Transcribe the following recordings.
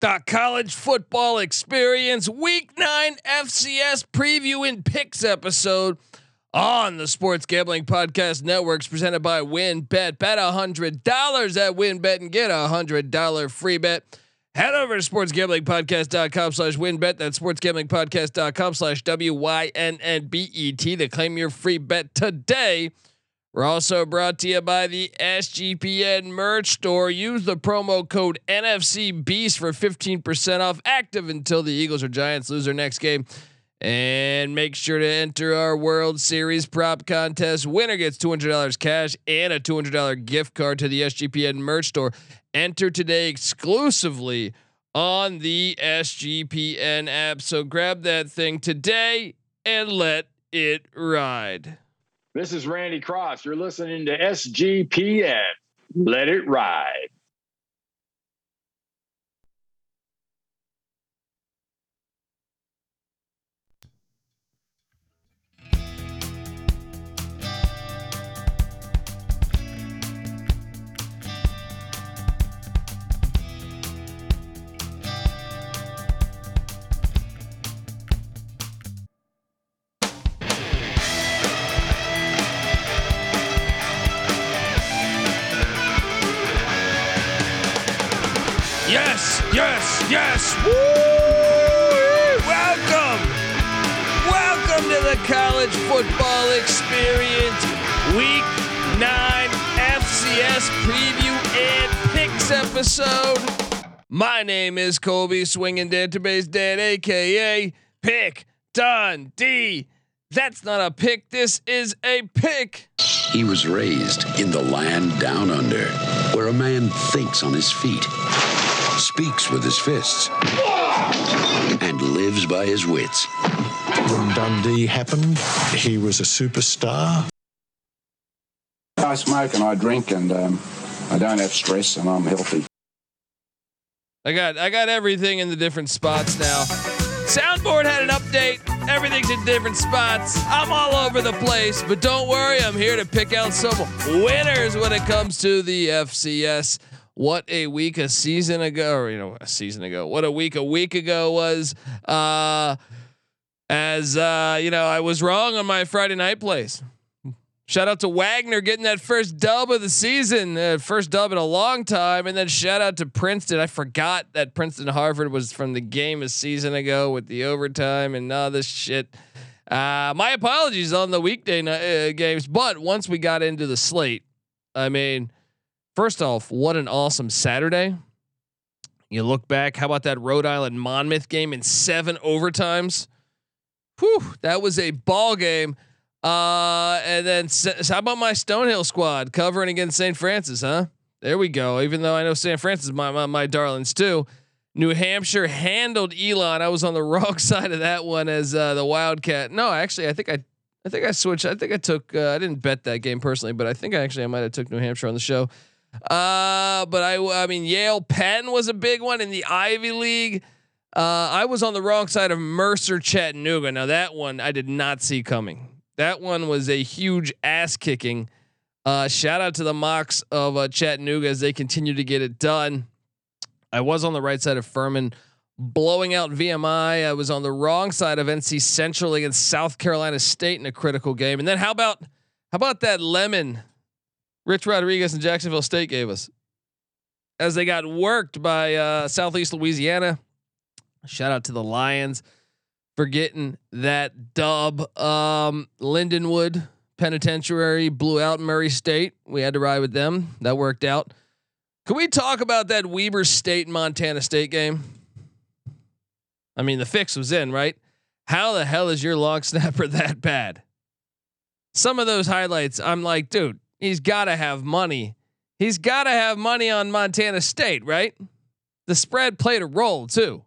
The college football experience week nine FCS preview and picks episode on the Sports Gambling Podcast Networks presented by WynnBET. Bet hundred dollars at WynnBET and get a hundred dollar free bet. Head over to sportsgamblingpodcast.com slash wynnbet. That's sportsgamblingpodcast.com slash W-Y-N-N-B-E-T to claim your free bet today. We're also brought to you by the SGPN merch store. Use the promo code NFC Beast for 15% off active until the Eagles or Giants lose their next game. And make sure to enter our World Series prop contest. Winner gets $200 cash and a $200 gift card to the SGPN merch store. Enter today exclusively on the SGPN app. So grab that thing today and let it ride. This is Randy Cross. You're listening to SGPN. Let it ride. Yes, yes. Woo! Welcome. Welcome to the college football experience. Week 9 FCS preview and picks episode. My name is Colby Swinging Database Dad, aka Pick Dundee. That's not a pick. This is a pick. He was raised in the land down under, where a man thinks on his feet, speaks with his fists, and lives by his wits. When Dundee happened, he was a superstar. I smoke and I drink and um, I don't have stress and I'm healthy. I got I got everything in the different spots now. Soundboard had an update. Everything's in different spots. I'm all over the place, but don't worry, I'm here to pick out some winners when it comes to the FCS. What a week a season ago, or you know, a season ago. What a week a week ago was. Uh, as uh, you know, I was wrong on my Friday night plays. Shout out to Wagner getting that first dub of the season, uh, first dub in a long time, and then shout out to Princeton. I forgot that Princeton Harvard was from the game a season ago with the overtime and all this shit. Uh, my apologies on the weekday uh, games, but once we got into the slate, I mean, first off, what an awesome Saturday! You look back, how about that Rhode Island Monmouth game in seven overtimes? Whew, that was a ball game. Uh, and then how about my Stonehill squad covering against St. Francis, huh? There we go. Even though I know St. Francis is my, my, my darlings too. New Hampshire handled Elon. I was on the wrong side of that one as uh, the Wildcat. No, actually, I think I, I think I switched. I think I took. Uh, I didn't bet that game personally, but I think I actually I might have took New Hampshire on the show. Uh, but I, I mean, Yale Penn was a big one in the Ivy League. Uh, I was on the wrong side of Mercer Chattanooga. Now that one I did not see coming. That one was a huge ass kicking. Uh, shout out to the Mocs of uh, Chattanooga as they continue to get it done. I was on the right side of Furman, blowing out VMI. I was on the wrong side of NC Central against South Carolina State in a critical game. And then how about how about that lemon Rich Rodriguez and Jacksonville State gave us as they got worked by uh, Southeast Louisiana. Shout out to the Lions for getting that dub. Um, Lindenwood Penitentiary blew out Murray State. We had to ride with them. That worked out. Can we talk about that Weber State and Montana State game? I mean, the fix was in, right? How the hell is your long snapper that bad? Some of those highlights, I'm like, dude, he's got to have money. He's got to have money on Montana State, right? The spread played a role too.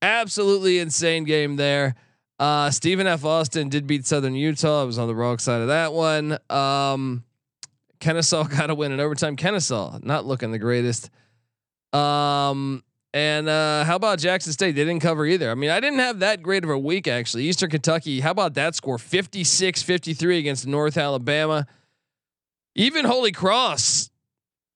Absolutely insane game there. Uh, Stephen F. Austin did beat Southern Utah. I was on the wrong side of that one. Um, Kennesaw got to win in overtime. Kennesaw not looking the greatest. Um, and uh, how about Jackson State? They didn't cover either. I mean, I didn't have that great of a week actually. Eastern Kentucky, how about that score? 56-53 against North Alabama. Even Holy Cross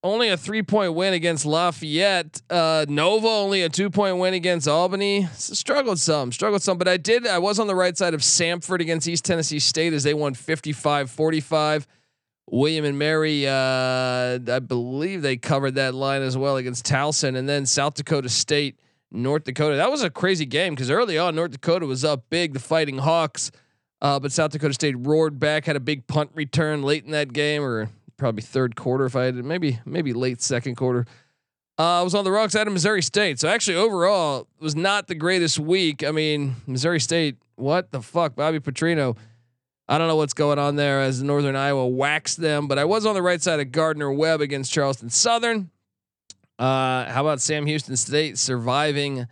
only a three point win against Lafayette. Uh, Nova only a two point win against Albany. Struggled some, struggled some, but I did. I was on the right side of Samford against East Tennessee State as they won 55 45. William and Mary, uh, I believe they covered that line as well against Towson, and then South Dakota State, North Dakota. That was a crazy game because early on North Dakota was up big, the Fighting Hawks, uh, but South Dakota State roared back, had a big punt return late in that game, or probably third quarter if I had maybe maybe late second quarter. Uh, I was on the wrong side of Missouri State, so actually overall was not the greatest week. I mean, Missouri State, what the fuck, Bobby Petrino I don't know what's going on there as Northern Iowa waxed them, but I was on the right side of Gardner Webb against Charleston Southern. Uh, how about Sam Houston State surviving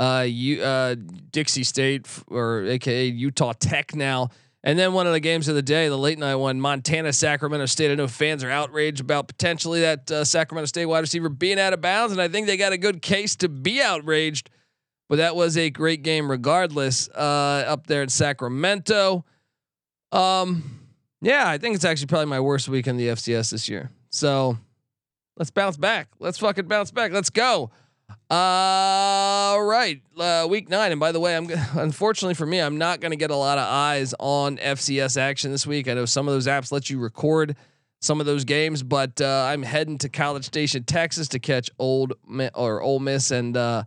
uh, U, uh, Dixie State or AKA Utah Tech now? And then one of the games of the day, the late night one, Montana Sacramento State. I know fans are outraged about potentially that uh, Sacramento State wide receiver being out of bounds, and I think they got a good case to be outraged. But that was a great game, regardless. Uh, up there in Sacramento. Um, yeah, I think it's actually probably my worst week in the FCS this year. So let's bounce back. Let's fucking bounce back. Let's go. All right, uh, week nine. And by the way, I'm unfortunately for me, I'm not going to get a lot of eyes on FCS action this week. I know some of those apps let you record some of those games, but uh, I'm heading to College Station, Texas, to catch Old or Ole Miss and uh,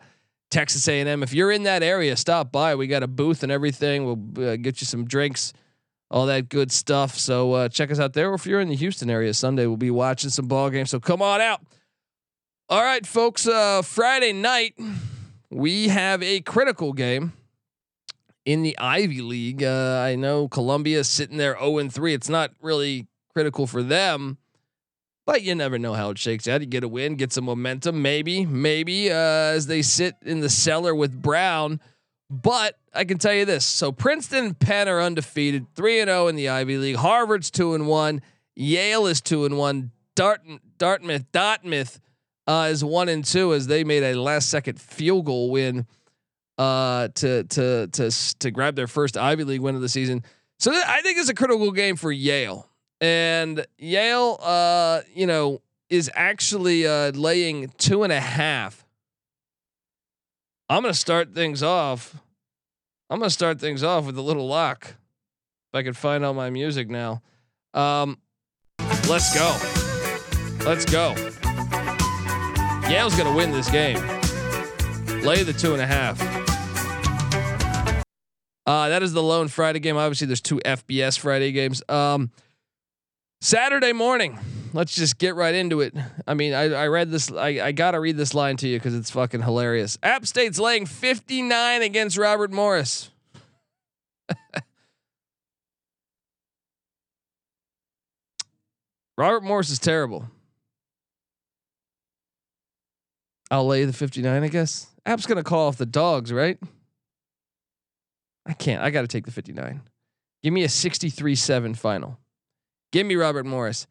Texas A&M. If you're in that area, stop by. We got a booth and everything. We'll uh, get you some drinks all that good stuff. So uh, check us out there. Or if you're in the Houston area Sunday, we'll be watching some ball games. So come on out. All right, folks. Uh, Friday night we have a critical game in the Ivy League. Uh, I know Columbia is sitting there 0 and 3. It's not really critical for them, but you never know how it shakes out. You get a win, get some momentum, maybe, maybe uh, as they sit in the cellar with Brown. But I can tell you this: so Princeton and Penn are undefeated, three and zero oh in the Ivy League. Harvard's two and one. Yale is two and one. Dart, Dartmouth, Dartmouth uh, is one and two as they made a last second field goal win uh, to to to to grab their first Ivy League win of the season. So th- I think it's a critical game for Yale, and Yale, uh, you know, is actually uh, laying two and a half I'm gonna start things off. I'm gonna start things off with a little lock. If I can find all my music now. Um, let's go. Let's go. Yale's gonna win this game. Lay the two and a half. Uh, that is the lone Friday game. Obviously, there's two FBS Friday games. Um, Saturday morning let's just get right into it. I mean, I, I read this. I, I got to read this line to you because it's fucking hilarious. App State's laying 59 against Robert Morris. Robert Morris is terrible. I'll lay the 59, I guess. App's going to call off the dogs, right? I can't. I got to take the 59. Give me a 63 7 final. Give me Robert Morris.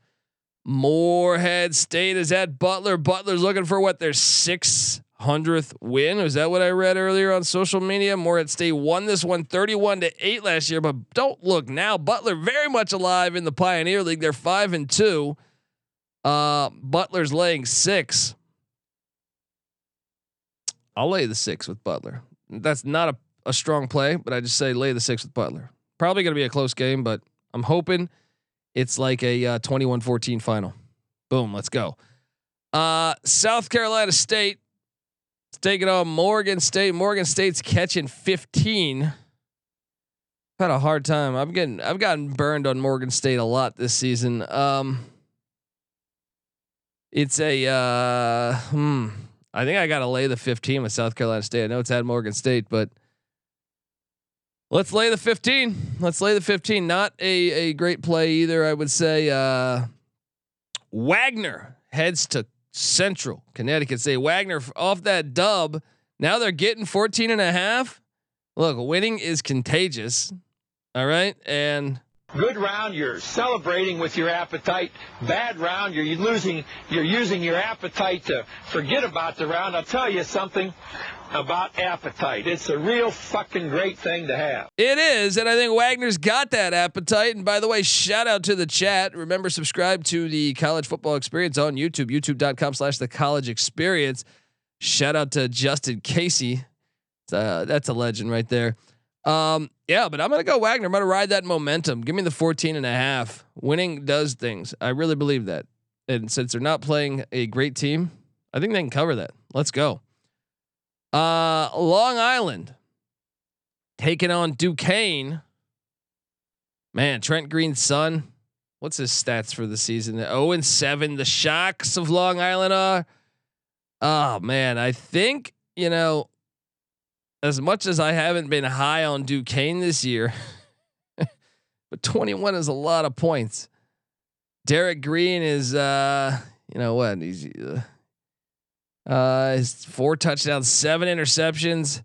Morehead State is at Butler. Butler's looking for what their six hundredth win. Was that what I read earlier on social media? Morehead State won this one 31 to 8 last year, but don't look now. Butler very much alive in the Pioneer League. They're five and two. Uh, Butler's laying six. I'll lay the six with Butler. That's not a, a strong play, but I just say lay the six with Butler. Probably going to be a close game, but I'm hoping it's like a uh, 21-14 final. Boom, let's go. Uh, South Carolina State is taking on Morgan State. Morgan State's catching 15. I've had a hard time. I'm getting I've gotten burned on Morgan State a lot this season. Um, it's a uh, hmm. I think I got to lay the 15 with South Carolina State. I know it's at Morgan State, but Let's lay the 15. Let's lay the 15. Not a, a great play either, I would say. Uh, Wagner heads to Central Connecticut. Say Wagner off that dub. Now they're getting 14 and a half. Look, winning is contagious. All right. And Good round, you're celebrating with your appetite. Bad round, you're losing, you're using your appetite to forget about the round. I'll tell you something about appetite. It's a real fucking great thing to have. It is, and I think Wagner's got that appetite. And by the way, shout out to the chat. Remember, subscribe to the College Football Experience on YouTube, youtube.com slash the college experience. Shout out to Justin Casey. Uh, that's a legend right there. Um, yeah, but I'm gonna go Wagner. I'm gonna ride that momentum. Give me the 14 and a half. Winning does things. I really believe that. And since they're not playing a great team, I think they can cover that. Let's go. Uh, Long Island taking on Duquesne. Man, Trent Green's son. What's his stats for the season? 0 and 7. The shocks of Long Island are. Oh man, I think, you know, as much as I haven't been high on Duquesne this year, but 21 is a lot of points. Derek Green is uh, you know what? He's uh, uh four touchdowns, seven interceptions.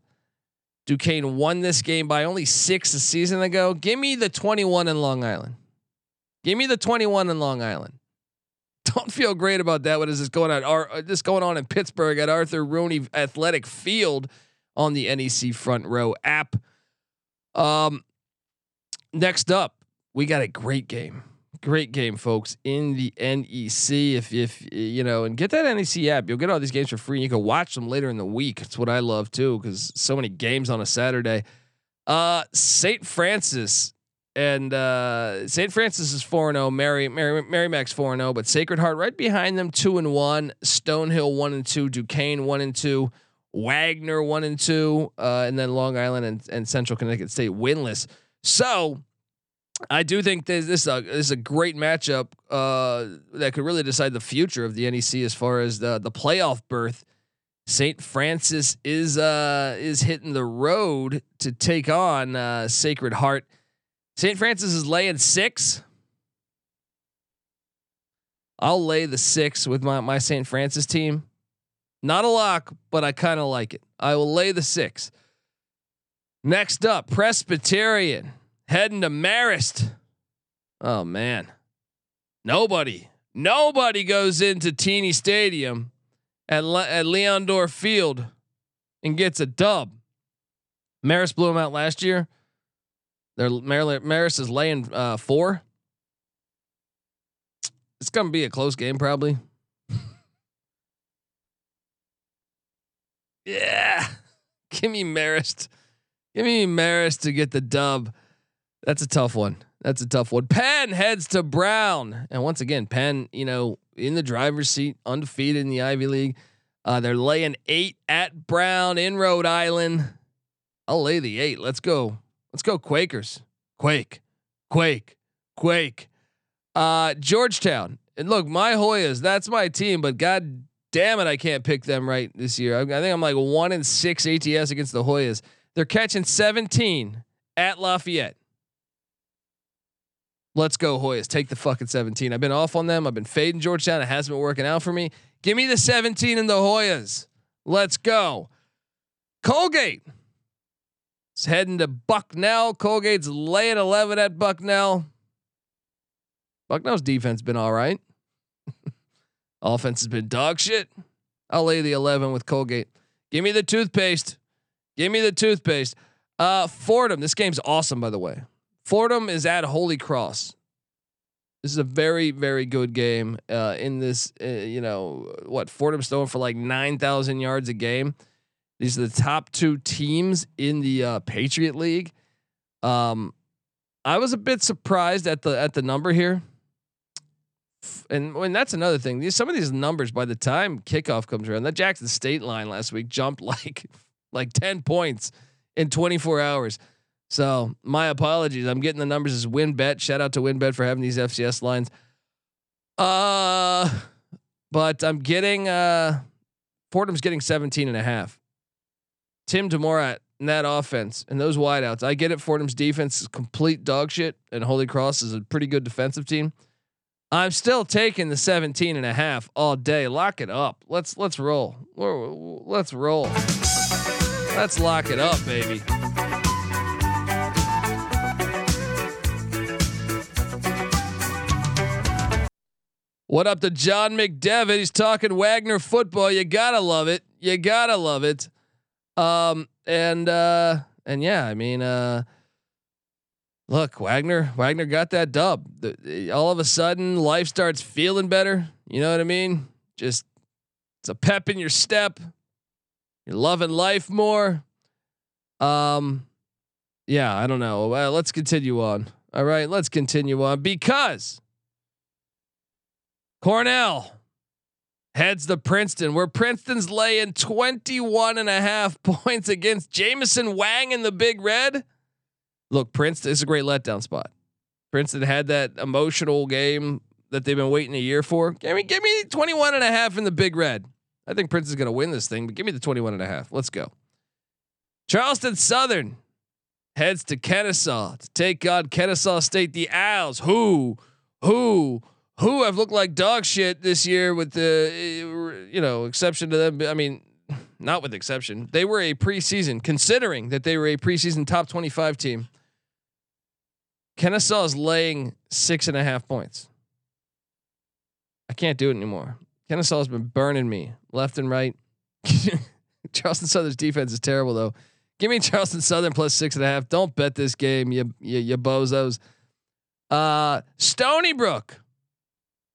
Duquesne won this game by only six a season ago. Give me the 21 in Long Island. Give me the 21 in Long Island. Don't feel great about that. What is this going on? Are this going on in Pittsburgh at Arthur Rooney Athletic Field on the NEC Front Row app? Um, next up, we got a great game. Great game, folks, in the NEC. If if you know, and get that NEC app, you'll get all these games for free. And You can watch them later in the week. It's what I love too, because so many games on a Saturday. Uh, St. Francis and uh, St. Francis is four zero. Mary Merrimack four zero, but Sacred Heart right behind them, two and one. Stonehill one and two. Duquesne one and two. Wagner one and two, uh, and then Long Island and, and Central Connecticut State winless. So I do think this, this is a this is a great matchup uh, that could really decide the future of the NEC as far as the the playoff berth. St. Francis is uh, is hitting the road to take on uh, Sacred Heart. St. Francis is laying six. I'll lay the six with my my St. Francis team. Not a lock, but I kind of like it. I will lay the six. Next up, Presbyterian heading to Marist. Oh man, nobody, nobody goes into Tenney Stadium at Le- at Leonidoff Field and gets a dub. Marist blew them out last year. They're Maryland. Marist is laying uh, four. It's gonna be a close game, probably. Yeah, give me Marist. Give me Marist to get the dub. That's a tough one. That's a tough one. Penn heads to Brown, and once again, Penn, you know, in the driver's seat, undefeated in the Ivy League. Uh, they're laying eight at Brown in Rhode Island. I'll lay the eight. Let's go. Let's go Quakers. Quake, Quake, Quake. Uh, Georgetown. And look, my Hoyas, that's my team, but god damn it, I can't pick them right this year. I, I think I'm like one in six ATS against the Hoyas. They're catching 17 at Lafayette. Let's go Hoyas. Take the fucking 17. I've been off on them. I've been fading Georgetown. It hasn't been working out for me. Give me the 17 and the Hoyas. Let's go. Colgate. It's heading to Bucknell. Colgate's laying 11 at Bucknell. Bucknell's defense been all right. Offense has been dog shit. I'll lay the 11 with Colgate. Give me the toothpaste. Give me the toothpaste. Uh, Fordham. This game's awesome, by the way. Fordham is at Holy Cross. This is a very, very good game. Uh, in this, uh, you know, what Fordham's throwing for like nine thousand yards a game. These are the top two teams in the uh, Patriot League. Um, I was a bit surprised at the at the number here, and when that's another thing. These some of these numbers by the time kickoff comes around, that Jackson State line last week jumped like like ten points in 24 hours. So my apologies. I'm getting the numbers as WynnBET. Shout out to WynnBET for having these FCS lines. Uh, but I'm getting uh, Fordham's getting 17 and a half. Tim Demorat in that offense and those wideouts. I get it. Fordham's defense is complete dog shit, and Holy Cross is a pretty good defensive team. I'm still taking the 17 and a half all day. Lock it up. Let's let's roll. Let's roll. Let's lock it up, baby. What up to John McDevitt? He's talking Wagner football. You gotta love it. You gotta love it. Um, and uh, and yeah, I mean, uh, look, Wagner, Wagner got that dub. The, all of a sudden, life starts feeling better. You know what I mean? Just it's a pep in your step. You're loving life more. Um, yeah, I don't know. Let's continue on. All right, let's continue on because Cornell heads to Princeton, where Princeton's laying 21 and a half points against Jameson Wang in the Big Red. Look, Princeton is a great letdown spot. Princeton had that emotional game that they've been waiting a year for. Give me, give me 21 and a half in the Big Red. I think Princeton's going to win this thing, but give me the 21 and a half. Let's go. Charleston Southern heads to Kennesaw to take on Kennesaw State. The Owls, who, who, who have looked like dog shit this year, with the you know exception to them. I mean, not with exception. They were a preseason, considering that they were a preseason top twenty-five team. Kennesaw is laying six and a half points. I can't do it anymore. Kennesaw has been burning me left and right. Charleston Southern's defense is terrible though. Give me Charleston Southern plus six and a half. Don't bet this game, you you, you bozos. Uh, Stony Brook.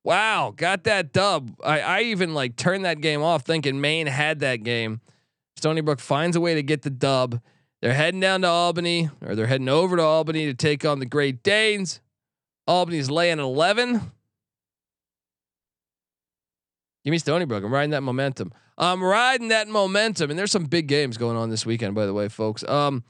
Wow, got that dub. I, I even like turned that game off thinking Maine had that game. Stony Brook finds a way to get the dub. They're heading down to Albany, or they're heading over to Albany to take on the Great Danes. Albany's laying 11. Give me Stony Brook. I'm riding that momentum. I'm riding that momentum, and there's some big games going on this weekend, by the way, folks. Um,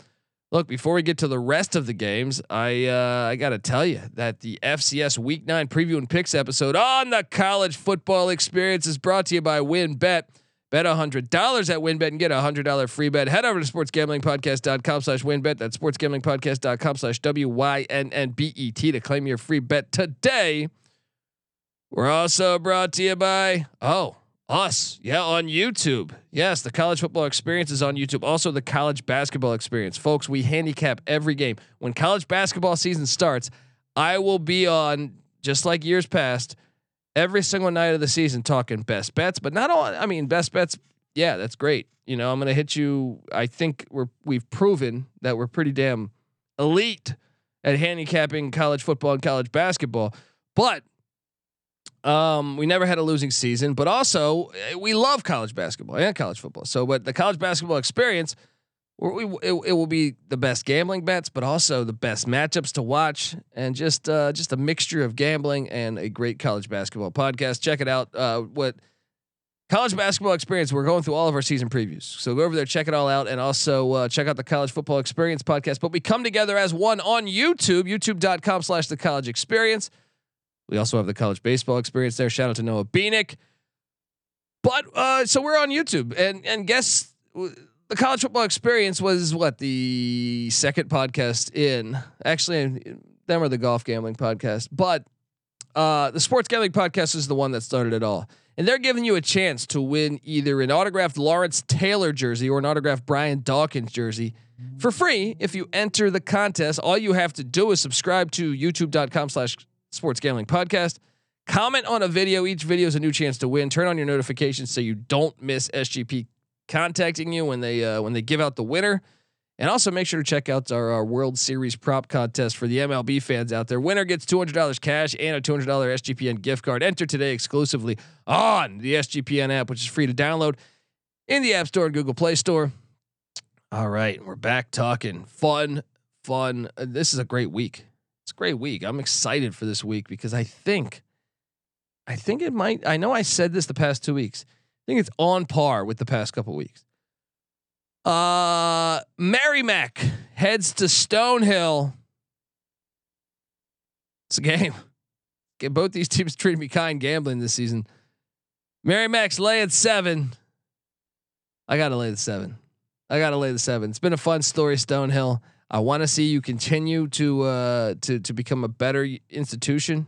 look, before we get to the rest of the games, I uh, I got to tell you that the FCS Week Nine preview and picks episode on the college football experience is brought to you by WynnBET. Bet hundred dollars at WynnBET and get a hundred dollar free bet. Head over to sportsgamblingpodcast.com slash WynnBET. That's sportsgamblingpodcast.com slash W Y N N B E T to claim your free bet today. We're also brought to you by oh us yeah on YouTube. Yes, the college football experience is on YouTube. Also the college basketball experience, folks. We handicap every game when college basketball season starts. I will be on just like years past every single night of the season talking best bets, but not all. I mean, best bets. Yeah, that's great. You know, I'm gonna hit you. I think we're we've proven that we're pretty damn elite at handicapping college football and college basketball, but um, we never had a losing season, but also eh, we love college basketball and college football. So, but the college basketball experience, we, it, it, will be the best gambling bets, but also the best matchups to watch, and just uh, just a mixture of gambling and a great college basketball podcast. Check it out. Uh, what college basketball experience? We're going through all of our season previews, so go over there, check it all out, and also uh, check out the college football experience podcast. But we come together as one on YouTube, YouTube.com/slash the college experience. We also have the college baseball experience there. Shout out to Noah Beanick. But uh, so we're on YouTube, and and guess the college football experience was what the second podcast in. Actually, them are the golf gambling podcast, but uh, the sports gambling podcast is the one that started it all. And they're giving you a chance to win either an autographed Lawrence Taylor jersey or an autographed Brian Dawkins jersey for free if you enter the contest. All you have to do is subscribe to youtube.com slash Sports Gambling Podcast. Comment on a video. Each video is a new chance to win. Turn on your notifications so you don't miss SGP contacting you when they uh, when they give out the winner. And also make sure to check out our, our, World Series prop contest for the MLB fans out there. Winner gets $200 cash and a $200 SGPN gift card. Enter today exclusively on the SGPN app, which is free to download in the App Store and Google Play Store. All right, we're back talking fun, fun. This is a great week it's a great week. I'm excited for this week because I think, I think it might. I know I said this the past two weeks. I think it's on par with the past couple weeks. Uh, Merrimack heads to Stonehill. It's a game. Both these teams treated me kind gambling this season. Merrimack's laying seven. I gotta lay the seven. I gotta lay the seven. It's been a fun story, Stonehill. I want to see you continue to uh, to to become a better institution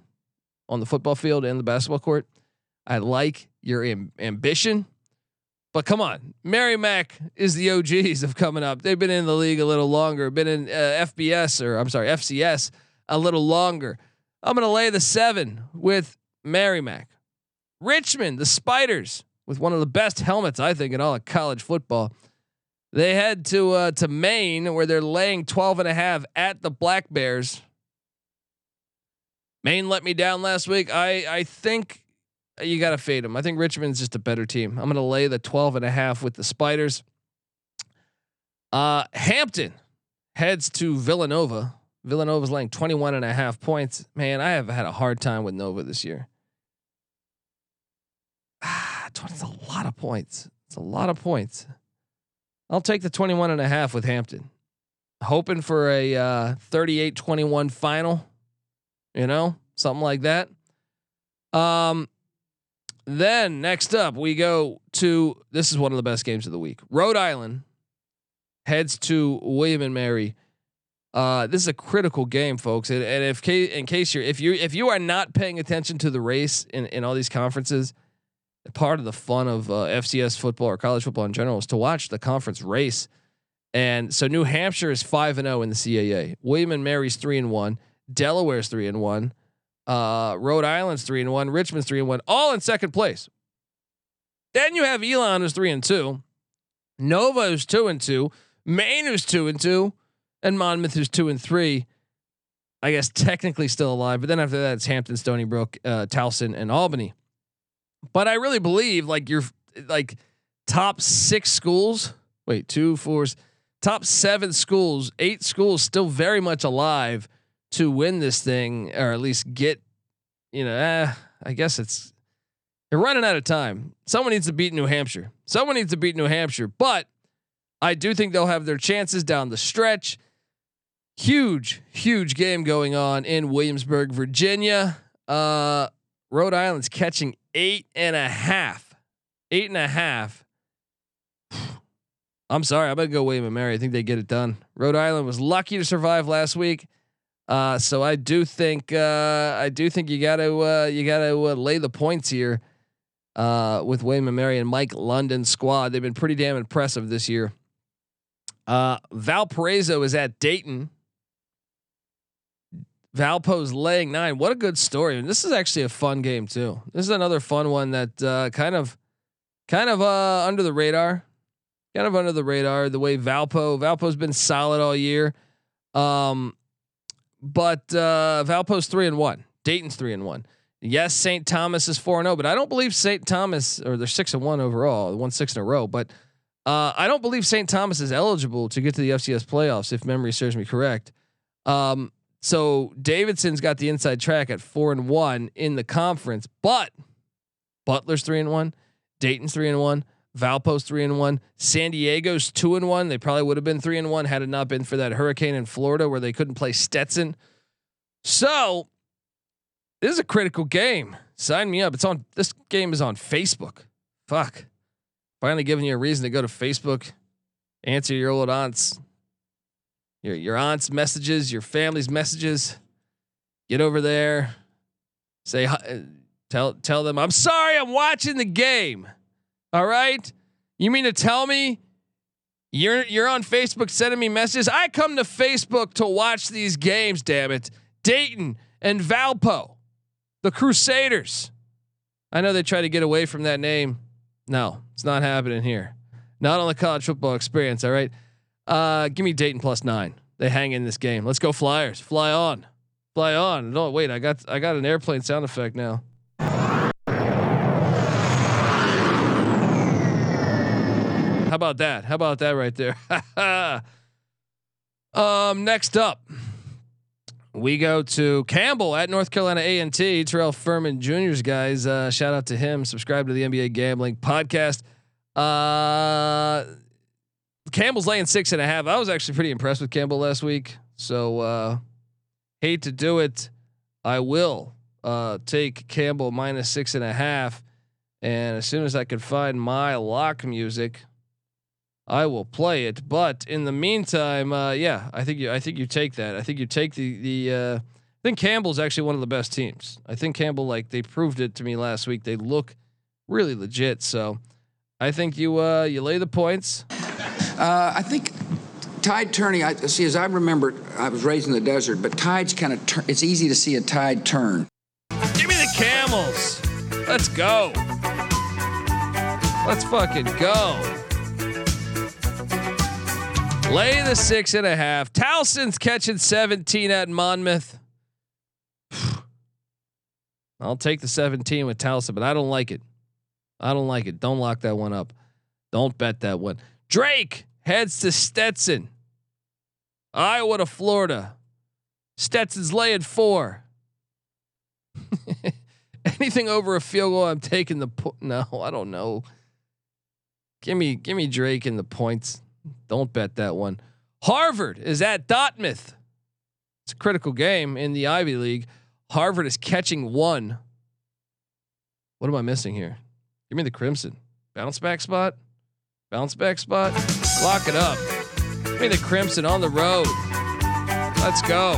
on the football field and the basketball court. I like your ambition, but come on, Merrimack is the OGs of coming up. They've been in the league a little longer, been in uh, FBS or I'm sorry FCS a little longer. I'm gonna lay the seven with Merrimack. Richmond, the Spiders, with one of the best helmets I think in all of college football. They head to uh, to Maine where they're laying 12 and a half at the Black Bears. Maine let me down last week. I I think you got to fade them. I think Richmond's just a better team. I'm going to lay the 12 and a half with the Spiders. Uh, Hampton heads to Villanova. Villanova's laying 21 and a half points. Man, I have had a hard time with Nova this year. Ah, 20 is a lot of points. It's a lot of points. I'll take the 21 and a half with Hampton. Hoping for a uh, 38-21 final, you know, something like that. Um, then next up, we go to this is one of the best games of the week. Rhode Island heads to William and Mary. Uh, this is a critical game, folks. And, and if in case you're if you if you are not paying attention to the race in in all these conferences, part of the fun of uh, FCS football or college football in general is to watch the conference race. And so New Hampshire is five and zero oh in the CAA. William and Mary's three and one. Delaware's three and one. Uh, Rhode Island's three and one. Richmond's three and one. All in second place. Then you have Elon who's three and two. Nova who's two and two. Maine who's two and two, and Monmouth who's two and three. I guess technically still alive, but then after that it's Hampton, Stony Brook, uh, Towson, and Albany. But I really believe like you're like top six schools. Wait, two, fours, top seven schools, eight schools still very much alive to win this thing, or at least get, you know, eh, I guess it's you're running out of time. Someone needs to beat New Hampshire. Someone needs to beat New Hampshire, but I do think they'll have their chances down the stretch. Huge, huge game going on in Williamsburg, Virginia. Uh, Rhode Island's catching eight and a half. Eight and a half. I'm sorry. I'm gonna go William and Mary. I think they get it done. Rhode Island was lucky to survive last week. Uh, so I do think uh, I do think you got to uh, you got to uh, lay the points here uh, with William and Mary and Mike London squad. They've been pretty damn impressive this year. Uh, Valparaiso is at Dayton. Valpo's laying nine. What a good story! And this is actually a fun game too. This is another fun one that uh, kind of, kind of uh, under the radar, kind of under the radar. The way Valpo, Valpo's been solid all year, um, but uh, Valpo's three and one. Dayton's three and one. Yes, St. Thomas is four and zero, oh, but I don't believe St. Thomas or they're six and one overall, won six in a row. But uh, I don't believe St. Thomas is eligible to get to the FCS playoffs, if memory serves me correct. Um, so Davidson's got the inside track at four and one in the conference, but Butler's three and one, Dayton's three and one, Valpo's three and one, San Diego's two and one. They probably would have been three and one had it not been for that hurricane in Florida where they couldn't play Stetson. So this is a critical game. Sign me up. It's on. This game is on Facebook. Fuck. Finally giving you a reason to go to Facebook, answer your old aunts your your aunt's messages, your family's messages. Get over there, say uh, tell tell them I'm sorry, I'm watching the game. All right, you mean to tell me you're you're on Facebook sending me messages? I come to Facebook to watch these games. Damn it, Dayton and Valpo, the Crusaders. I know they try to get away from that name. No, it's not happening here. Not on the college football experience. All right. Uh, give me Dayton plus nine. They hang in this game. Let's go Flyers. Fly on. Fly on. No, wait, I got I got an airplane sound effect now. How about that? How about that right there? um, next up, we go to Campbell at North Carolina A and T. Terrell Furman Jr.'s guys. Uh, shout out to him. Subscribe to the NBA Gambling Podcast. Uh, Campbell's laying six and a half. I was actually pretty impressed with Campbell last week. So uh, hate to do it. I will uh, take Campbell minus six and a half. And as soon as I can find my lock music, I will play it. But in the meantime, uh, yeah, I think you I think you take that. I think you take the the uh, I think Campbell's actually one of the best teams. I think Campbell like they proved it to me last week. They look really legit. So I think you uh, you lay the points. Uh, I think tide turning. I see. As I remember, I was raised in the desert, but tides kind of turn. It's easy to see a tide turn. Give me the camels. Let's go. Let's fucking go. Lay the six and a half. Towson's catching 17 at Monmouth. I'll take the 17 with Towson, but I don't like it. I don't like it. Don't lock that one up. Don't bet that one. Drake heads to Stetson. Iowa to Florida. Stetson's laying four. Anything over a field goal, I'm taking the po- no. I don't know. Give me, give me Drake in the points. Don't bet that one. Harvard is at Dartmouth. It's a critical game in the Ivy League. Harvard is catching one. What am I missing here? Give me the Crimson. Bounce back spot. Bounce back spot. Lock it up. Give me the Crimson on the road. Let's go.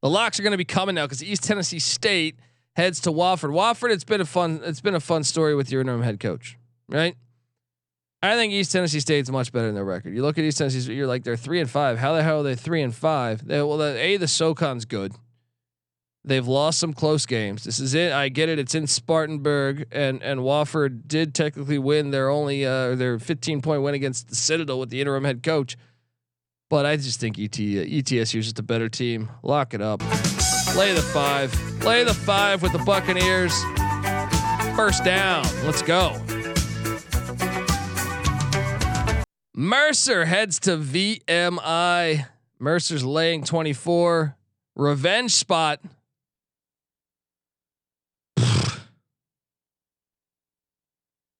The locks are going to be coming now because East Tennessee State heads to Wofford. Wofford, it's been a fun, it's been a fun story with your interim head coach, right? I think East Tennessee State's much better than their record. You look at East Tennessee, you're like they're three and five. How the hell are they three and five? They, well, the, a the SoCon's good. They've lost some close games. This is it. I get it. It's in Spartanburg, and and Wofford did technically win their only uh, their 15 point win against the Citadel with the interim head coach. But I just think ET ETSU is just a better team. Lock it up. Lay the five. Lay the five with the Buccaneers. First down. Let's go. Mercer heads to VMI. Mercer's laying 24. Revenge spot.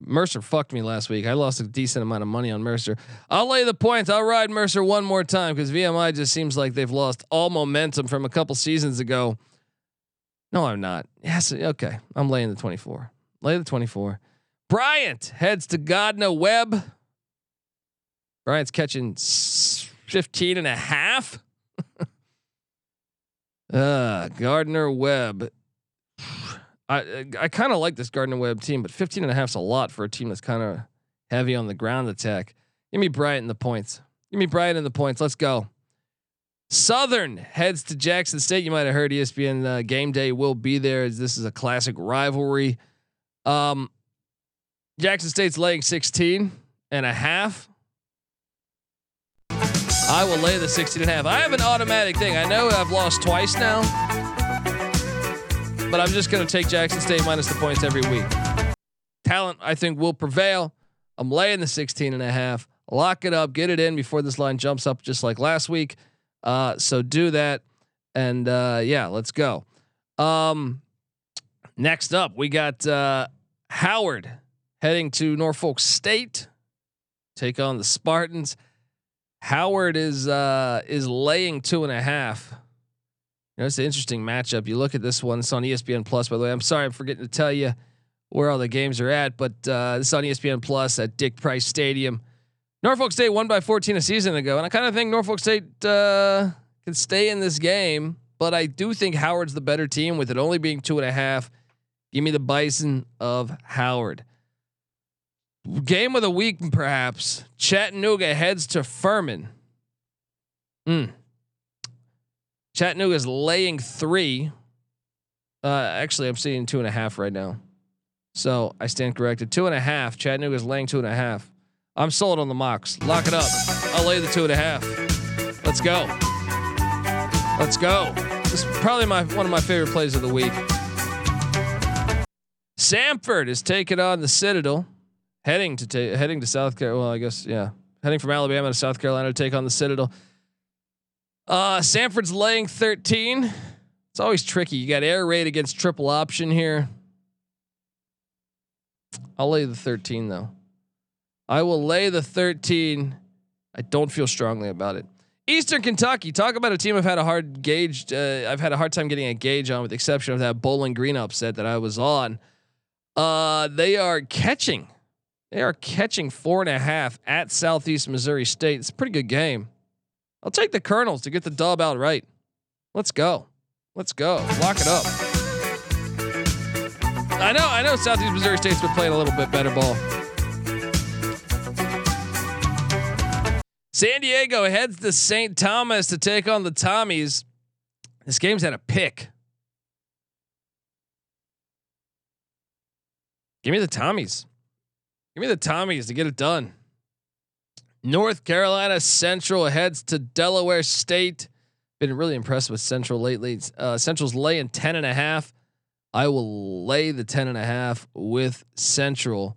Mercer fucked me last week. I lost a decent amount of money on Mercer. I'll lay the points. I'll ride Mercer one more time because VMI just seems like they've lost all momentum from a couple seasons ago. No, I'm not. Yes, okay. I'm laying the 24. Lay the 24. Bryant heads to Gardner Webb. Bryant's catching 15 and a half. uh, Gardner Webb. I I kind of like this Gardner Webb team, but 15 and a half is a lot for a team that's kind of heavy on the ground attack. Give me Bryant in the points. Give me Bryant in the points. Let's go. Southern heads to Jackson State. You might have heard ESPN uh, game day will be there as this is a classic rivalry. Um, Jackson State's laying 16 and a half. I will lay the 16 and a half. I have an automatic thing. I know I've lost twice now, but I'm just going to take Jackson State minus the points every week. Talent, I think, will prevail. I'm laying the 16 and a half. Lock it up, get it in before this line jumps up just like last week. Uh, so do that. And uh, yeah, let's go. Um, next up, we got uh, Howard heading to Norfolk State, take on the Spartans. Howard is uh is laying two and a half. Know, it's an interesting matchup. You look at this one. It's on ESPN Plus, by the way. I'm sorry, I'm forgetting to tell you where all the games are at, but uh, this on ESPN Plus at Dick Price Stadium. Norfolk State won by 14 a season ago, and I kind of think Norfolk State uh, can stay in this game, but I do think Howard's the better team with it only being two and a half. Give me the Bison of Howard. Game of the week, perhaps. Chattanooga heads to Furman. Mm. Chattanooga's laying three. Uh, actually, I'm seeing two and a half right now. So I stand corrected. Two and a half. Chattanooga's laying two and a half. I'm sold on the Mocs. Lock it up. I'll lay the two and a half. Let's go. Let's go. This is probably my one of my favorite plays of the week. Samford is taking on the Citadel heading to ta- heading to South Carolina. Well, I guess yeah, heading from Alabama to South Carolina to take on the Citadel. Uh, Samford's laying 13. It's always tricky. You got air raid against triple option here. I'll lay the 13 though. I will lay the 13. I don't feel strongly about it. Eastern Kentucky. Talk about a team I've had a hard gauge. Uh, I've had a hard time getting a gauge on, with the exception of that Bowling Green upset that I was on. Uh, they are catching they are catching four and a half at Southeast Missouri State. It's a pretty good game. I'll take the Colonels to get the dub outright. Let's go. Let's go. Lock it up. I know, I know Southeast Missouri State's been playing a little bit better ball. San Diego heads to St. Thomas to take on the Tommies. This game's at a pick. Give me the Tommies. Give me the Tommies to get it done. North Carolina Central heads to Delaware State. Been really impressed with Central lately. Uh, Central's laying 10 and a half. I will lay the 10 and a half with Central.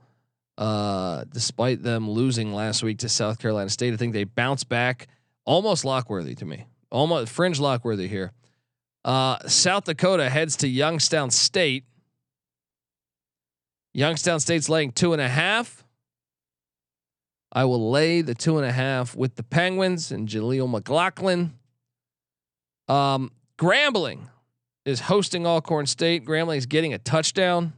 Uh, despite them losing last week to South Carolina State, I think they bounce back almost lockworthy to me. Almost fringe lockworthy here. Uh, South Dakota heads to Youngstown State. Youngstown State's laying two and a half. I will lay the two and a half with the Penguins and Jaleel McLaughlin. Um, Grambling is hosting Alcorn State. Grambling is getting a touchdown.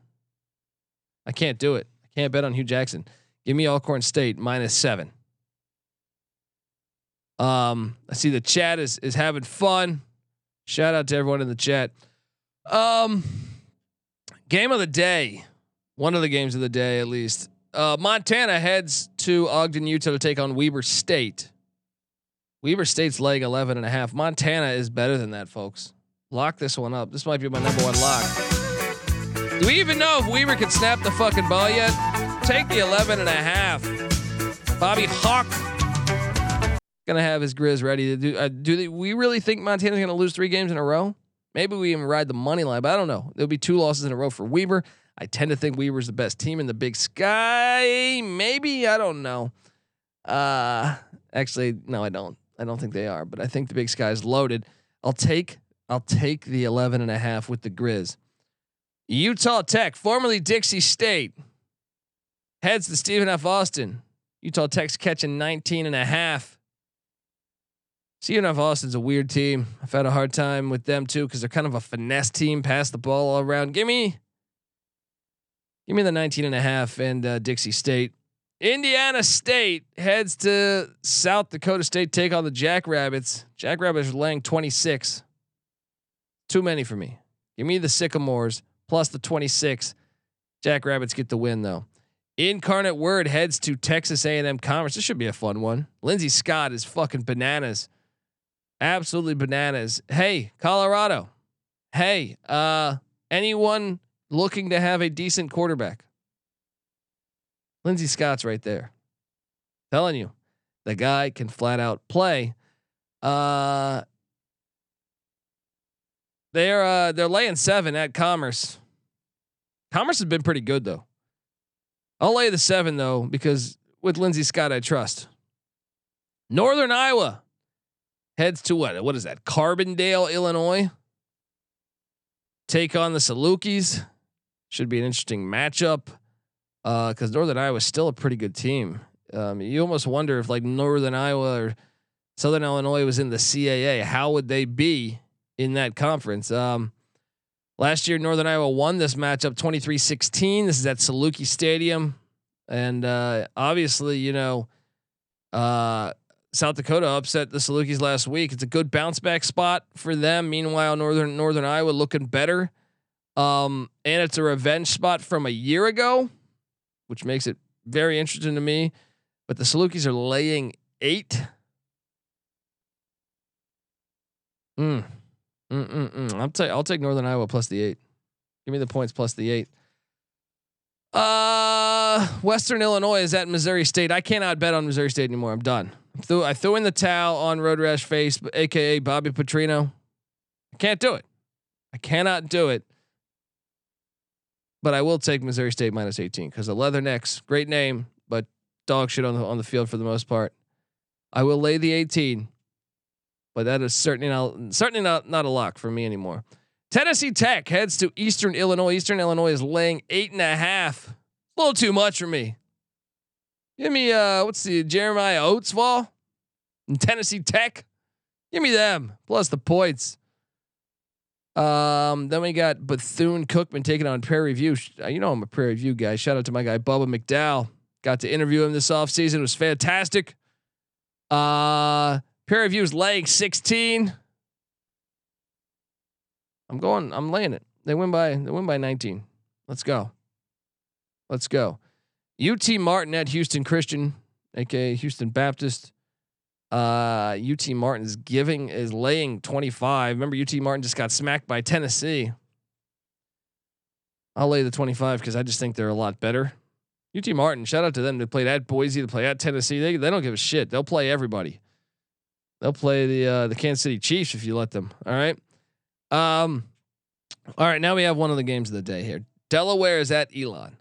I can't do it. I can't bet on Hue Jackson. Give me Alcorn State minus seven. Um, I see the chat is is having fun. Shout out to everyone in the chat. Um, game of the day, one of the games of the day at least. Uh, Montana heads to Ogden, Utah to take on Weber State. Weber State's leg 11 and a half. Montana is better than that, folks. Lock this one up. This might be my number one lock. Do we even know if Weber can snap the fucking ball yet? Take the 11 and a half. Bobby Hauck gonna have his Grizz ready to do. Uh, do they, we really think Montana's gonna lose three games in a row? Maybe we even ride the money line, but I don't know. There'll be two losses in a row for Weber. I tend to think Weber's the best team in the Big Sky. Maybe I don't know. Uh, actually, no, I don't. I don't think they are, but I think the Big Sky is loaded. I'll take I'll take the 11 and a half with the Grizz. Utah Tech, formerly Dixie State, heads to Stephen F. Austin. Utah Tech's catching 19 and a half. Stephen F. Austin's a weird team. I've had a hard time with them too because they're kind of a finesse team, pass the ball all around. Give me, give me the 19 and a half and uh, Dixie State. Indiana State heads to South Dakota State, take on the Jackrabbits. Jackrabbits are laying 26. Too many for me. Give me the Sycamores plus the 26. Jackrabbits get the win though. Incarnate Word heads to Texas A&M Commerce. This should be a fun one. Lindsey Scott is fucking bananas. Absolutely bananas. Hey, Colorado. Hey, uh anyone looking to have a decent quarterback? Lindsey Scott's right there. Telling you, the guy can flat out play. Uh they're uh they're laying seven at Commerce. Commerce has been pretty good though. I'll lay the seven though because with Lindsey Scott I trust. Northern Iowa heads to what? What is that? Carbondale, Illinois. Take on the Salukis. Should be an interesting matchup because uh, Northern Iowa is still a pretty good team. Um, you almost wonder if like Northern Iowa or Southern Illinois was in the CAA, how would they be in that conference? Um, last year, Northern Iowa won this matchup 23-16. This is at Saluki Stadium, and uh, obviously, you know, uh, South Dakota upset the Salukis last week. It's a good bounce back spot for them. Meanwhile, Northern Northern Iowa looking better, um, and it's a revenge spot from a year ago which makes it very interesting to me. But the Salukis are laying eight. Mm. Mm, mm, mm. I'll take I'll take Northern Iowa plus the eight. Give me the points plus the eight. Uh, Western Illinois is at Missouri State. I cannot bet on Missouri State anymore. I'm done. I threw, I threw in the towel on Road Rash Face, aka Bobby Petrino. I can't do it. I cannot do it but I will take Missouri State minus 18 because the Leathernecks, great name, but dog shit on the on the field for the most part. I will lay the 18, but that is certainly not certainly not not a lock for me anymore. Tennessee Tech heads to Eastern Illinois. Eastern Illinois is laying eight and a half. A little too much for me. Give me uh what's the Jeremiah Oatsfall and Tennessee Tech. Give me them plus the points. Um, then we got Bethune Cookman taking on Prairie View. Uh, you know I'm a Prairie View guy. Shout out to my guy Bubba McDowell. Got to interview him this offseason. It was fantastic. Uh, Prairie View's laying 16. I'm going. I'm laying it. They win by. They win by 19. Let's go. Let's go. UT Martin at Houston Christian, aka Houston Baptist. Uh, UT Martin is giving is laying 25. Remember, UT Martin just got smacked by Tennessee. I'll lay the 25 because I just think they're a lot better. UT Martin, shout out to them. They played at Boise, they play at Tennessee. They they don't give a shit. They'll play everybody. They'll play the uh, the Kansas City Chiefs if you let them. All right. Um. All right. Now we have one of the games of the day here. Delaware is at Elon.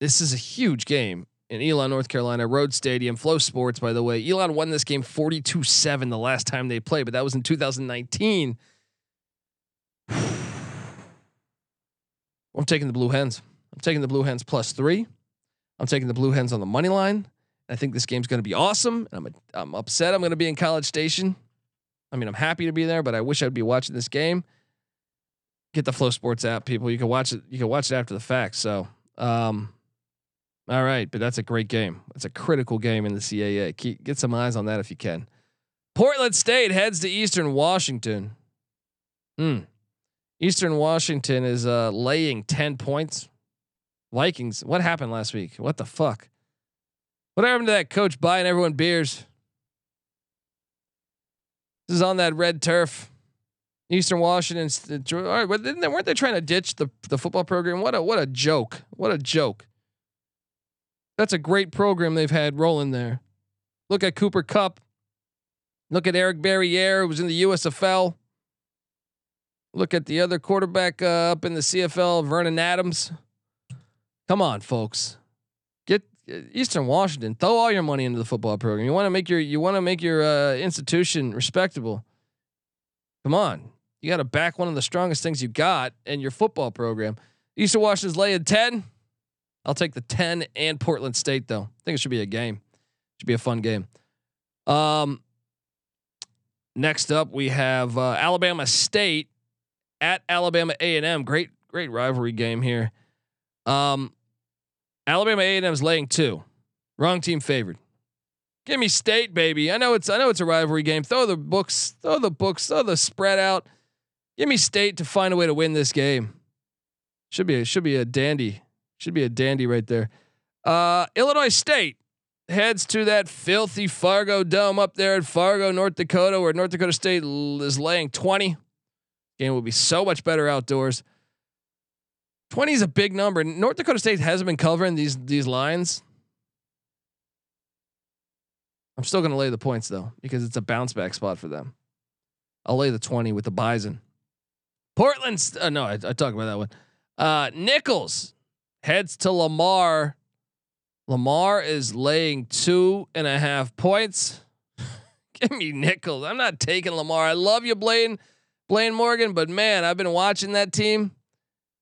This is a huge game in Elon, North Carolina, Rhodes Stadium, FloSports. By the way, Elon won this game 42-7 the last time they played, but that was in 2019. I'm taking the Blue Hens. I'm taking the Blue Hens plus three. I'm taking the Blue Hens on the money line. I think this game's going to be awesome. I'm a, I'm upset. I'm going to be in College Station. I mean, I'm happy to be there, but I wish I'd be watching this game. Get the FloSports app, people. You can watch it. You can watch it after the fact. So, um, all right, but that's a great game. It's a critical game in the CAA. Keep, get some eyes on that if you can. Portland State heads to Eastern Washington. Hmm. Eastern Washington is uh, laying 10 points. Vikings, what happened last week? What the fuck? What happened to that coach buying everyone beers? This is on that red turf. Eastern Washington. All right, weren't they trying to ditch the the football program? What a what a joke! What a joke! That's a great program they've had rolling there. Look at Cooper Kupp. Look at Eric Barriere, who was in the USFL. Look at the other quarterback uh, up in the CFL, Vernon Adams. Come on, folks. Get uh, Eastern Washington. Throw all your money into the football program. You want to make your you want to make your uh, institution respectable. Come on. You got to back one of the strongest things you got in your football program. Eastern Washington's laying 10. I'll take the 10 and Portland State though. I think it should be a game. Should be a fun game. Um next up we have uh, Alabama State at Alabama A&M. Great great rivalry game here. Um Alabama A&M is laying 2. Wrong team favored. Give me State, baby. I know it's I know it's a rivalry game. Throw the books, throw the books, throw the spread out. Give me State to find a way to win this game. Should be a, should be a dandy. Should be a dandy right there. Uh, Illinois State heads to that filthy Fargo Dome up there in Fargo, North Dakota, where North Dakota State is laying 20. Game will be so much better outdoors. 20 is a big number. North Dakota State hasn't been covering these these lines. I'm still going to lay the points though because it's a bounce back spot for them. I'll lay the 20 with the Bison. Portland's uh, no, I, I talked about that one. Uh, Nicholls heads to Lamar. Lamar is laying two and a half points. Give me Nicholls. I'm not taking Lamar. I love you, Blane, Blane Morgan, but man, I've been watching that team.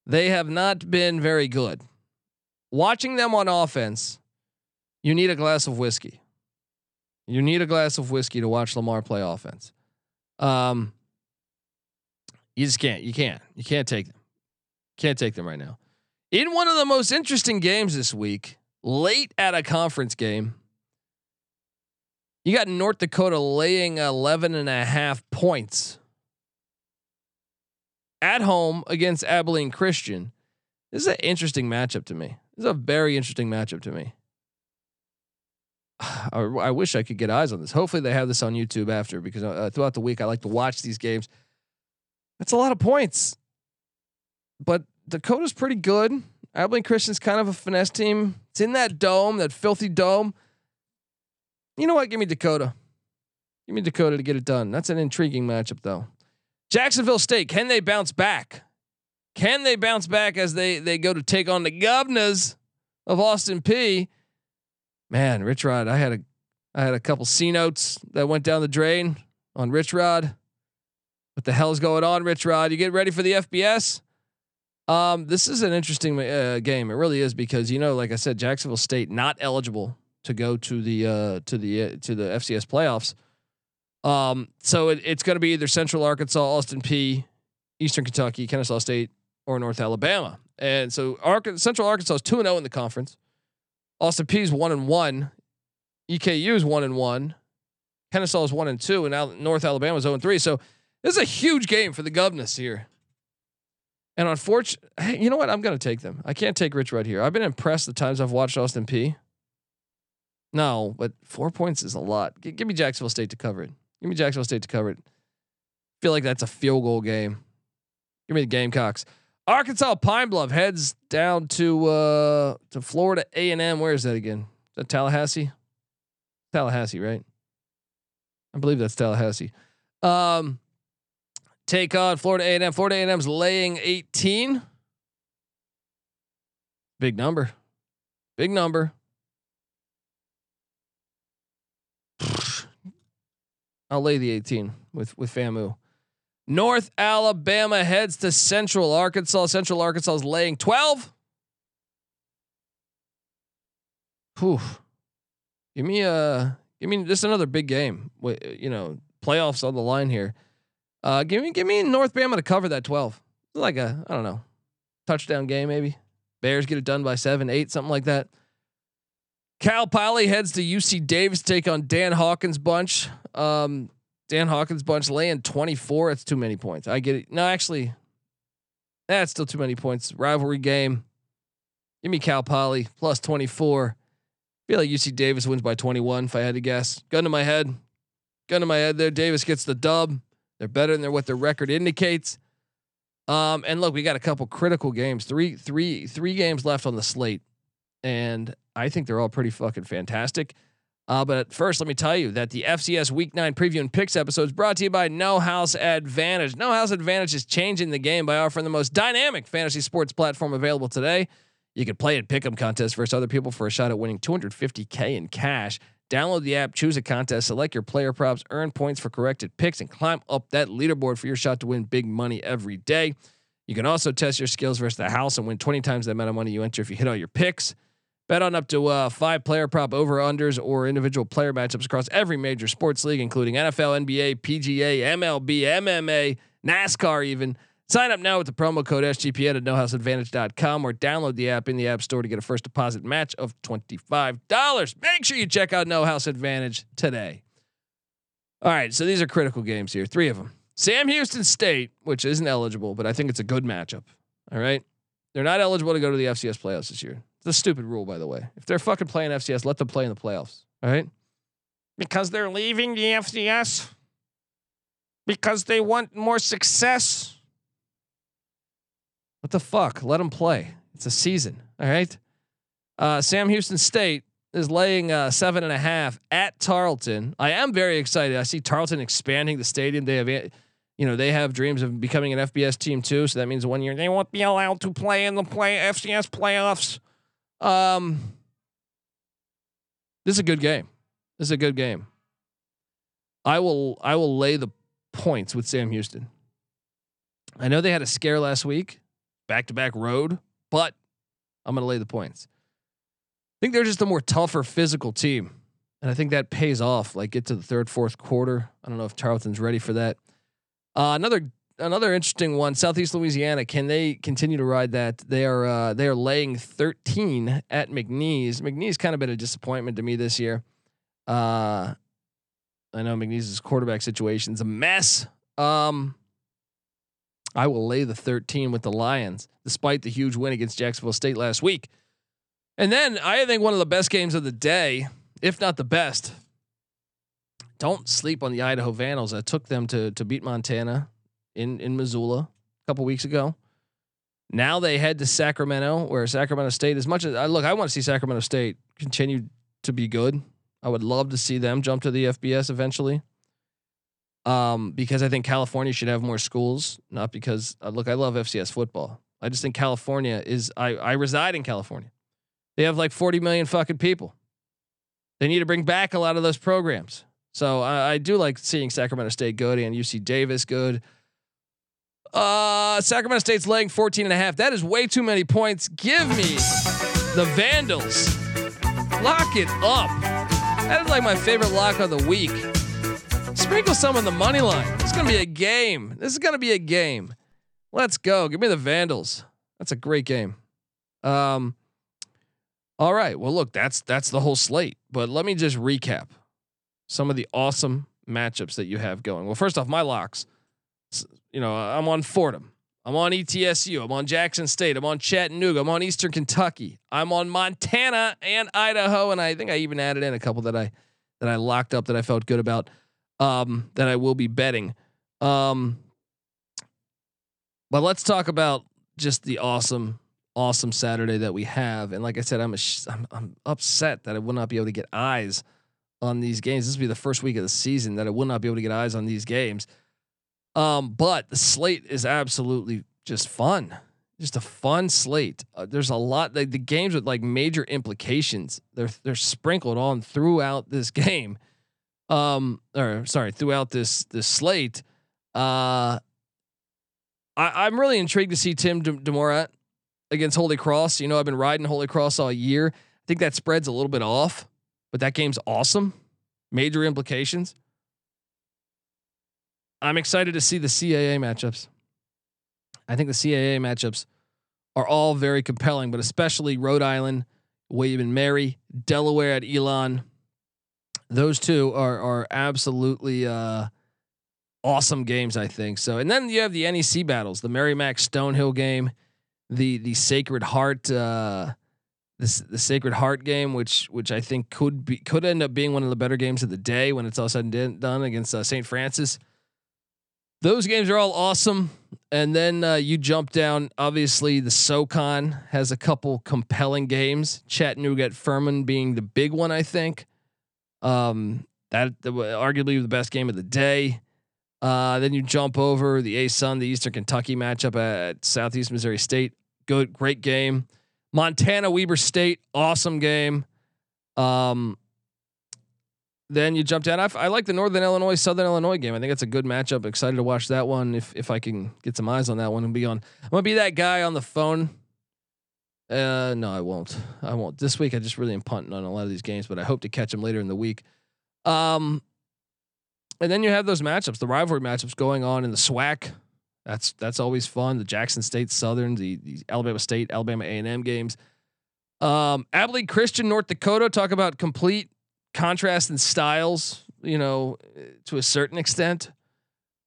They have not been very good. Watching them on offense, you need a glass of whiskey. You need a glass of whiskey to watch Lamar play offense. Um, you just can't. You can't. You can't take them. Can't take them right now. In one of the most interesting games this week, late at a conference game, you got North Dakota laying 11 and a half points at home against Abilene Christian. This is an interesting matchup to me. This is a very interesting matchup to me. I, I wish I could get eyes on this. Hopefully, they have this on YouTube after because uh, throughout the week I like to watch these games. That's a lot of points. But Dakota's pretty good. Abilene Christian's kind of a finesse team. It's in that dome, that filthy dome. You know what? Give me Dakota. Give me Dakota to get it done. That's an intriguing matchup, though. Jacksonville State, can they bounce back? Can they bounce back as they they go to take on the governors of Austin Peay? Man, Rich Rod, I had a I had a couple C notes that went down the drain on Rich Rod. What the hell's going on, Rich Rod? You get ready for the FBS? Um, this is an interesting uh, game. It really is because you know, like I said, Jacksonville State not eligible to go to the uh, to the uh, to the FCS playoffs. Um, so it, it's going to be either Central Arkansas, Austin Peay, Eastern Kentucky, Kennesaw State, or North Alabama. And so Central Arkansas is two and zero oh in the conference. Austin Peay is one and one. EKU is one and one. Kennesaw is one and two, and now North Alabama is zero and three. So this is a huge game for the Governors here. And unfortunately, hey, you know what? I'm going to take them. I can't take Rich right here. I've been impressed the times I've watched Austin Peay. No, but four points is a lot. G- give me Jacksonville State to cover it. Give me Jacksonville State to cover it. feel like that's a field goal game. Give me the Gamecocks. Arkansas Pine Bluff heads down to uh to Florida A and M. Where is that again? Is that Tallahassee? Tallahassee, right? I believe that's Tallahassee. Um, take on Florida A and M. Florida A and M's laying 18. Big number. Big number. I'll lay the 18 with with FAMU. North Alabama heads to Central Arkansas. Central Arkansas is laying 12. Whew. Give me a give me just another big game. You know, playoffs on the line here. Uh, give me give me North Bama to cover that 12. Like a I don't know touchdown game maybe. Bears get it done by seven, eight, something like that. Cal Poly heads to UC Davis take on Dan Hawkins bunch. Um, Dan Hawkins bunch laying 24. It's too many points. I get it. No, actually, that's still too many points. Rivalry game. Give me Cal Poly plus 24. Feel like UC Davis wins by 21 if I had to guess. Gun to my head. Gun to my head there. Davis gets the dub. They're better than what their record indicates. Um, and look, we got a couple critical games. Three, three, three games left on the slate. And I think they're all pretty fucking fantastic. Uh, but first, let me tell you that the FCS Week 9 preview and picks episode is brought to you by No House Advantage. No House Advantage is changing the game by offering the most dynamic fantasy sports platform available today. You can play at pick'em contests versus other people for a shot at winning 250k in cash. Download the app, choose a contest, select your player props, earn points for corrected picks, and climb up that leaderboard for your shot to win big money every day. You can also test your skills versus the house and win 20 times the amount of money you enter if you hit all your picks. Bet on up to uh, five player prop over unders or individual player matchups across every major sports league, including NFL, NBA, PGA, MLB, MMA, NASCAR, even. Sign up now with the promo code SGPN at nohouseadvantage.com or download the app in the App Store to get a first deposit match of $25. Make sure you check out No House Advantage today. All right, so these are critical games here, three of them. Sam Houston State, which isn't eligible, but I think it's a good matchup. All right. They're not eligible to go to the FCS playoffs this year. It's a stupid rule, by the way. If they're fucking playing FCS, let them play in the playoffs. All right. Because they're leaving the FCS. Because they want more success. What the fuck? Let them play. It's a season. All right. Uh, Sam Houston State is laying uh, seven and a half at Tarleton. I am very excited. I see Tarleton expanding the stadium. They have, you know, they have dreams of becoming an FBS team too. So that means one year they won't be allowed to play in the play FCS playoffs. Um, this is a good game. This is a good game. I will I will lay the points with Sam Houston. I know they had a scare last week, back to back road, but I'm going to lay the points. I think they're just a more tougher physical team. And I think that pays off. Like get to the third, fourth quarter. I don't know if Tarleton's ready for that. Uh, another another interesting one. Southeast Louisiana. Can they continue to ride that? They are uh, they are laying 13 at McNeese. McNeese kind of been a disappointment to me this year. Uh, I know McNeese's quarterback situation is a mess. Um, I will lay the 13 with the Lions, despite the huge win against Jacksonville State last week. And then I think one of the best games of the day, if not the best. Don't sleep on the Idaho Vandals. I took them to to beat Montana in in Missoula a couple weeks ago. Now they head to Sacramento, where Sacramento State, as much as I look, I want to see Sacramento State continue to be good. I would love to see them jump to the FBS eventually. Um, because I think California should have more schools, not because uh, look, I love FCS football. I just think California is I I reside in California. They have like 40 million fucking people. They need to bring back a lot of those programs. So I, I do like seeing Sacramento State good and UC Davis good. Uh, Sacramento State's laying 14 and a half. That is way too many points. Give me the Vandals. Lock it up. That is like my favorite lock of the week. Sprinkle some on the money line. It's gonna be a game. This is gonna be a game. Let's go. Give me the Vandals. That's a great game. Um. All right. Well, look, that's that's the whole slate. But let me just recap some of the awesome matchups that you have going. Well, first off, my locks. You know, I'm on Fordham. I'm on ETSU. I'm on Jackson State. I'm on Chattanooga. I'm on Eastern Kentucky. I'm on Montana and Idaho, and I think I even added in a couple that I that I locked up that I felt good about. Um, that I will be betting. Um, but let's talk about just the awesome, awesome Saturday that we have. And like I said, I'm a I'm, I'm upset that I will not be able to get eyes on these games. This will be the first week of the season that I will not be able to get eyes on these games. Um, but the slate is absolutely just fun, just a fun slate. Uh, there's a lot the games with like major implications. They're they're sprinkled on throughout this game, um, or sorry, throughout this this slate. Uh, I, I'm really intrigued to see Tim De- Demorat against Holy Cross. You know, I've been riding Holy Cross all year. I think that spread's a little bit off, but that game's awesome. Major implications. I'm excited to see the CAA matchups. I think the CAA matchups are all very compelling, but especially Rhode Island, William and Mary, Delaware at Elon. Those two are are absolutely uh, awesome games, I think. So, and then you have the NEC battles, the Merrimack Stonehill game, the the Sacred Heart, uh, the the Sacred Heart game, which which I think could be could end up being one of the better games of the day when it's all said and done against uh, St. Francis. Those games are all awesome, and then uh, you jump down. Obviously, the SoCon has a couple compelling games. Chattanooga at Furman being the big one, I think. Um, that the, arguably the best game of the day. Uh, then you jump over the ASUN, the Eastern Kentucky matchup at Southeast Missouri State. Good, great game. Montana Weber State, awesome game. Um, then you jump down. I, I, like the Northern Illinois Southern Illinois game. I think it's a good matchup. Excited to watch that one if if I can get some eyes on that one and be on. I'm gonna be that guy on the phone. Uh, no, I won't. I won't. This week I just really am punting on a lot of these games, but I hope to catch them later in the week. Um, and then you have those matchups, the rivalry matchups going on in the SWAC. That's that's always fun. The Jackson State Southern, the, the Alabama State, Alabama A and M games. Um, Abilene Christian, North Dakota. Talk about complete contrast in styles, you know, to a certain extent.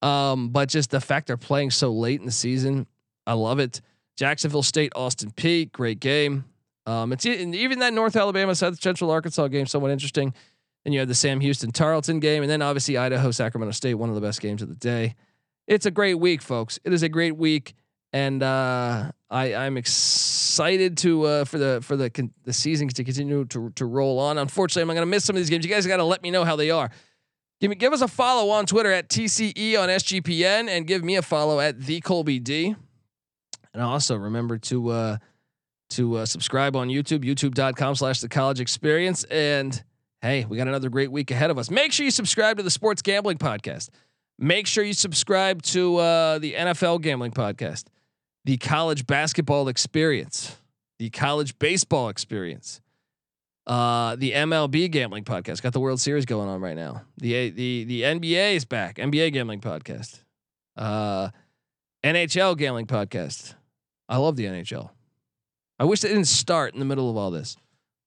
Um, but just the fact they're playing so late in the season, I love it. Jacksonville State, Austin Peay, great game. Um, it's even that North Alabama, South Central Arkansas game, somewhat interesting. And you had the Sam Houston Tarleton game, and then obviously Idaho Sacramento State, one of the best games of the day. It's a great week, folks. It is a great week, and uh, I, I'm excited to uh, for the for the con- the season to continue to to roll on. Unfortunately, I'm going to miss some of these games. You guys got to let me know how they are. Give me give us a follow on Twitter at TCE on SGPN, and give me a follow at the Colby D. And also remember to uh, to uh, subscribe on YouTube, youtube.com slash the college experience. And hey, we got another great week ahead of us. Make sure you subscribe to the Sports Gambling Podcast. Make sure you subscribe to uh, the NFL Gambling Podcast, the College Basketball Experience, the College Baseball Experience, uh, the MLB Gambling Podcast. Got the World Series going on right now. The the the NBA is back. NBA Gambling Podcast, uh, NHL Gambling Podcast. I love the NHL. I wish they didn't start in the middle of all this.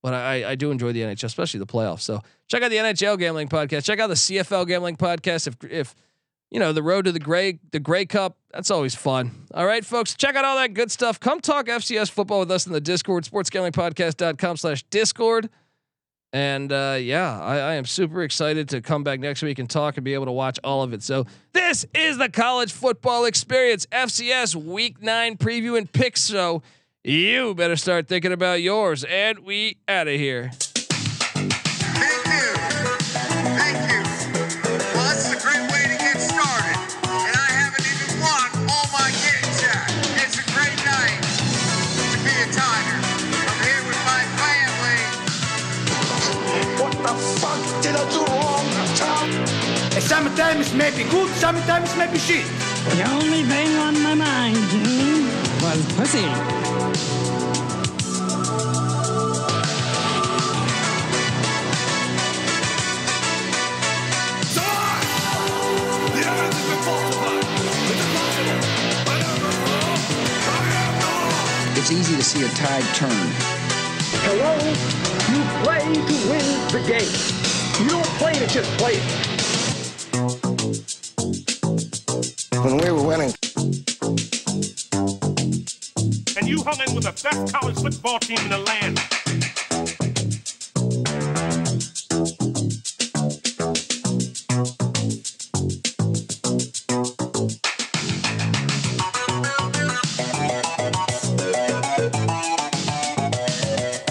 But I, I do enjoy the NHL, especially the playoffs. So check out the NHL gambling podcast. Check out the CFL gambling podcast. If if you know the road to the gray the Grey Cup, that's always fun. All right, folks, check out all that good stuff. Come talk FCS football with us in the Discord, sportsgamblingpodcast.com slash Discord. And uh, yeah, I, I am super excited to come back next week and talk and be able to watch all of it. So this is the college football experience, FCS Week Nine preview and pick show. You better start thinking about yours. And we out of here. Tom? Sometimes maybe good, sometimes maybe shit. The only thing on my mind, June, was pussy. It's easy to see a tide turn. Hello? You play to win the game. You don't play to just play it. When we were winning. And you hung in with the best college football team in the land.